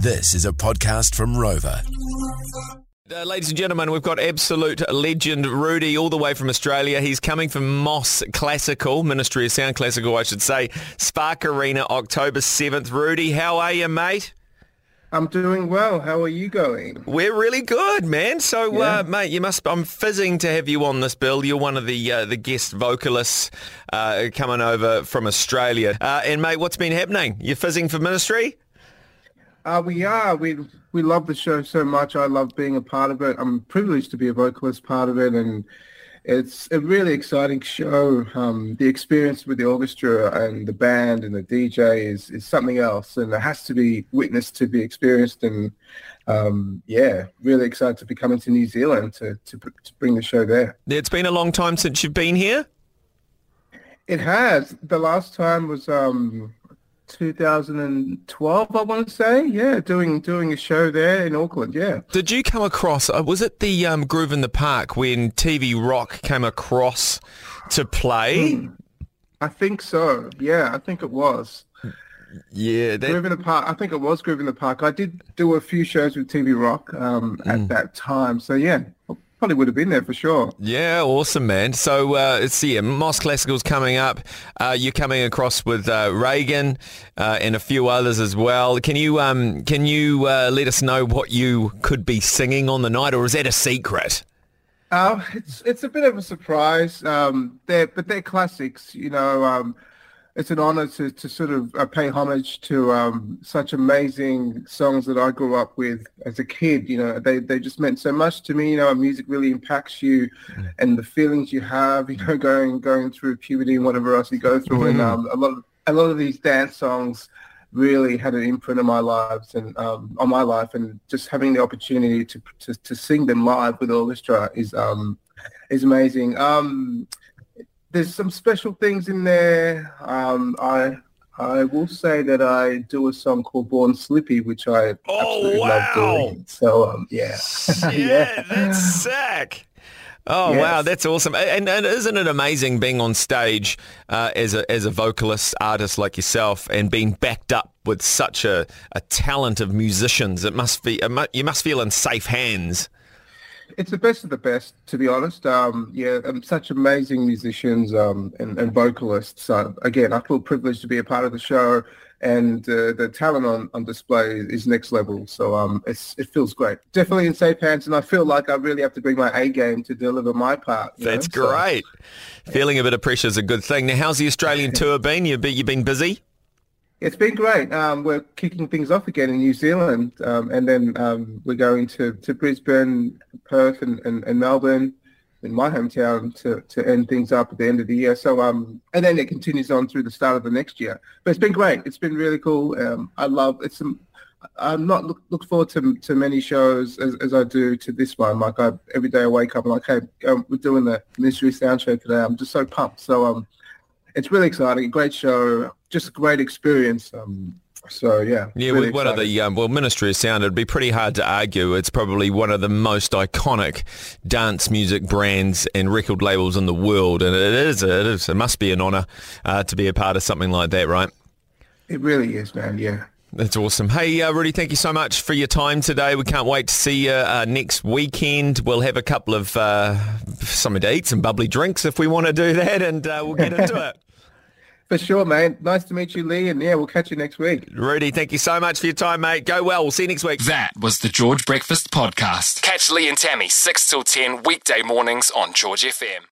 This is a podcast from Rover. Uh, ladies and gentlemen, we've got absolute legend Rudy all the way from Australia. He's coming from Moss Classical, Ministry of Sound Classical, I should say, Spark Arena, October 7th. Rudy, how are you, mate? I'm doing well. How are you going? We're really good, man. So, Yeah. uh, mate, you must. I'm fizzing to have you on this bill. You're one of the uh, the guest vocalists uh, coming over from Australia. Uh, and, mate, what's been happening? You're fizzing for Ministry? Uh, we are. We we love the show so much. I love being a part of it. I'm privileged to be a vocalist part of it, and it's a really exciting show. Um, the experience with the orchestra and the band and the DJ is is something else, and it has to be witnessed to be experienced. And um, yeah, really excited to be coming to New Zealand to, to to bring the show there. It's been a long time since you've been here. It has. The last time was um 2012, I want to say. Yeah, doing doing a show there in Auckland. Yeah. Did you come across, uh, was it the um, Groove in the Park when TV Rock came across to play? I think so. Yeah, I think it was. Yeah, that, Groove in the Park. I think it was Groove in the Park. I did do a few shows with TV Rock um, at that time. So yeah, probably would have been there for sure. yeah, awesome, man. So, uh, it's, yeah, Moss Classical's coming up. Uh, you're coming across with uh, Reagan uh, and a few others as well. Can you um, can you uh, let us know what you could be singing on the night, or is that a secret? Uh, it's it's a bit of a surprise. Um, they're but they're classics. You know, um, it's an honor to, to sort of uh, pay homage to um, such amazing songs that I grew up with as a kid. You know, they they just meant so much to me. You know, music really impacts you, and the feelings you have. You know, going going through puberty and whatever else you go through, and um, a lot of a lot of these dance songs really had an imprint on my lives and um, on my life and just having the opportunity to, to to sing them live with orchestra is um is amazing um there's some special things in there um i i will say that i do a song called born slippy which i Oh, absolutely wow. love doing so um yeah Yeah, that's sick. Oh Yes. wow, that's awesome! And, and isn't it amazing being on stage uh, as a as a vocalist artist like yourself and being backed up with such a, a talent of musicians? It must be you must feel in safe hands. It's the best of the best, to be honest. Um, yeah, um, such amazing musicians um, and, and vocalists. So again, I feel privileged to be a part of the show, and uh, the talent on, on display is next level. So um, it's it feels great. Definitely in safe hands, and I feel like I really have to bring my A game to deliver my part. That's know? So great. Feeling a bit of pressure is a good thing. Now, how's the Australian tour been? You've been, you've been busy. It's been great. Um, we're kicking things off again in New Zealand, um, and then um, we're going to, to Brisbane, Perth, and, and, and Melbourne, in my hometown, to, to end things up at the end of the year. So, um, and then it continues on through the start of the next year. But it's been great. It's been really cool. Um, I love it's. Um, I'm not look, look forward to to many shows as, as I do to this one. Like I, every day I wake up, I'm like, hey, um, we're doing the Ministry Sound Show today. I'm just so pumped. So um, it's really exciting. Great show, just a great experience. Um, so yeah, Yeah, really with one of the um, well, Ministry of Sound. It'd be pretty hard to argue. It's probably one of the most iconic dance music brands and record labels in the world, and it is. It is. It must be an honour uh, to be a part of something like that, right? It really is, man. Yeah. That's awesome. Hey, uh, Rudy, thank you so much for your time today. We can't wait to see you uh, next weekend. We'll have a couple of uh, something to eat, some bubbly drinks if we want to do that, and uh, we'll get into it. For sure, man. Nice to meet you, Lee. And yeah, we'll catch you next week. Rudy, thank you so much for your time, mate. Go well. We'll see you next week. That was the George Breakfast Podcast. Catch Lee and Tammy 6 till 10 weekday mornings on George FM.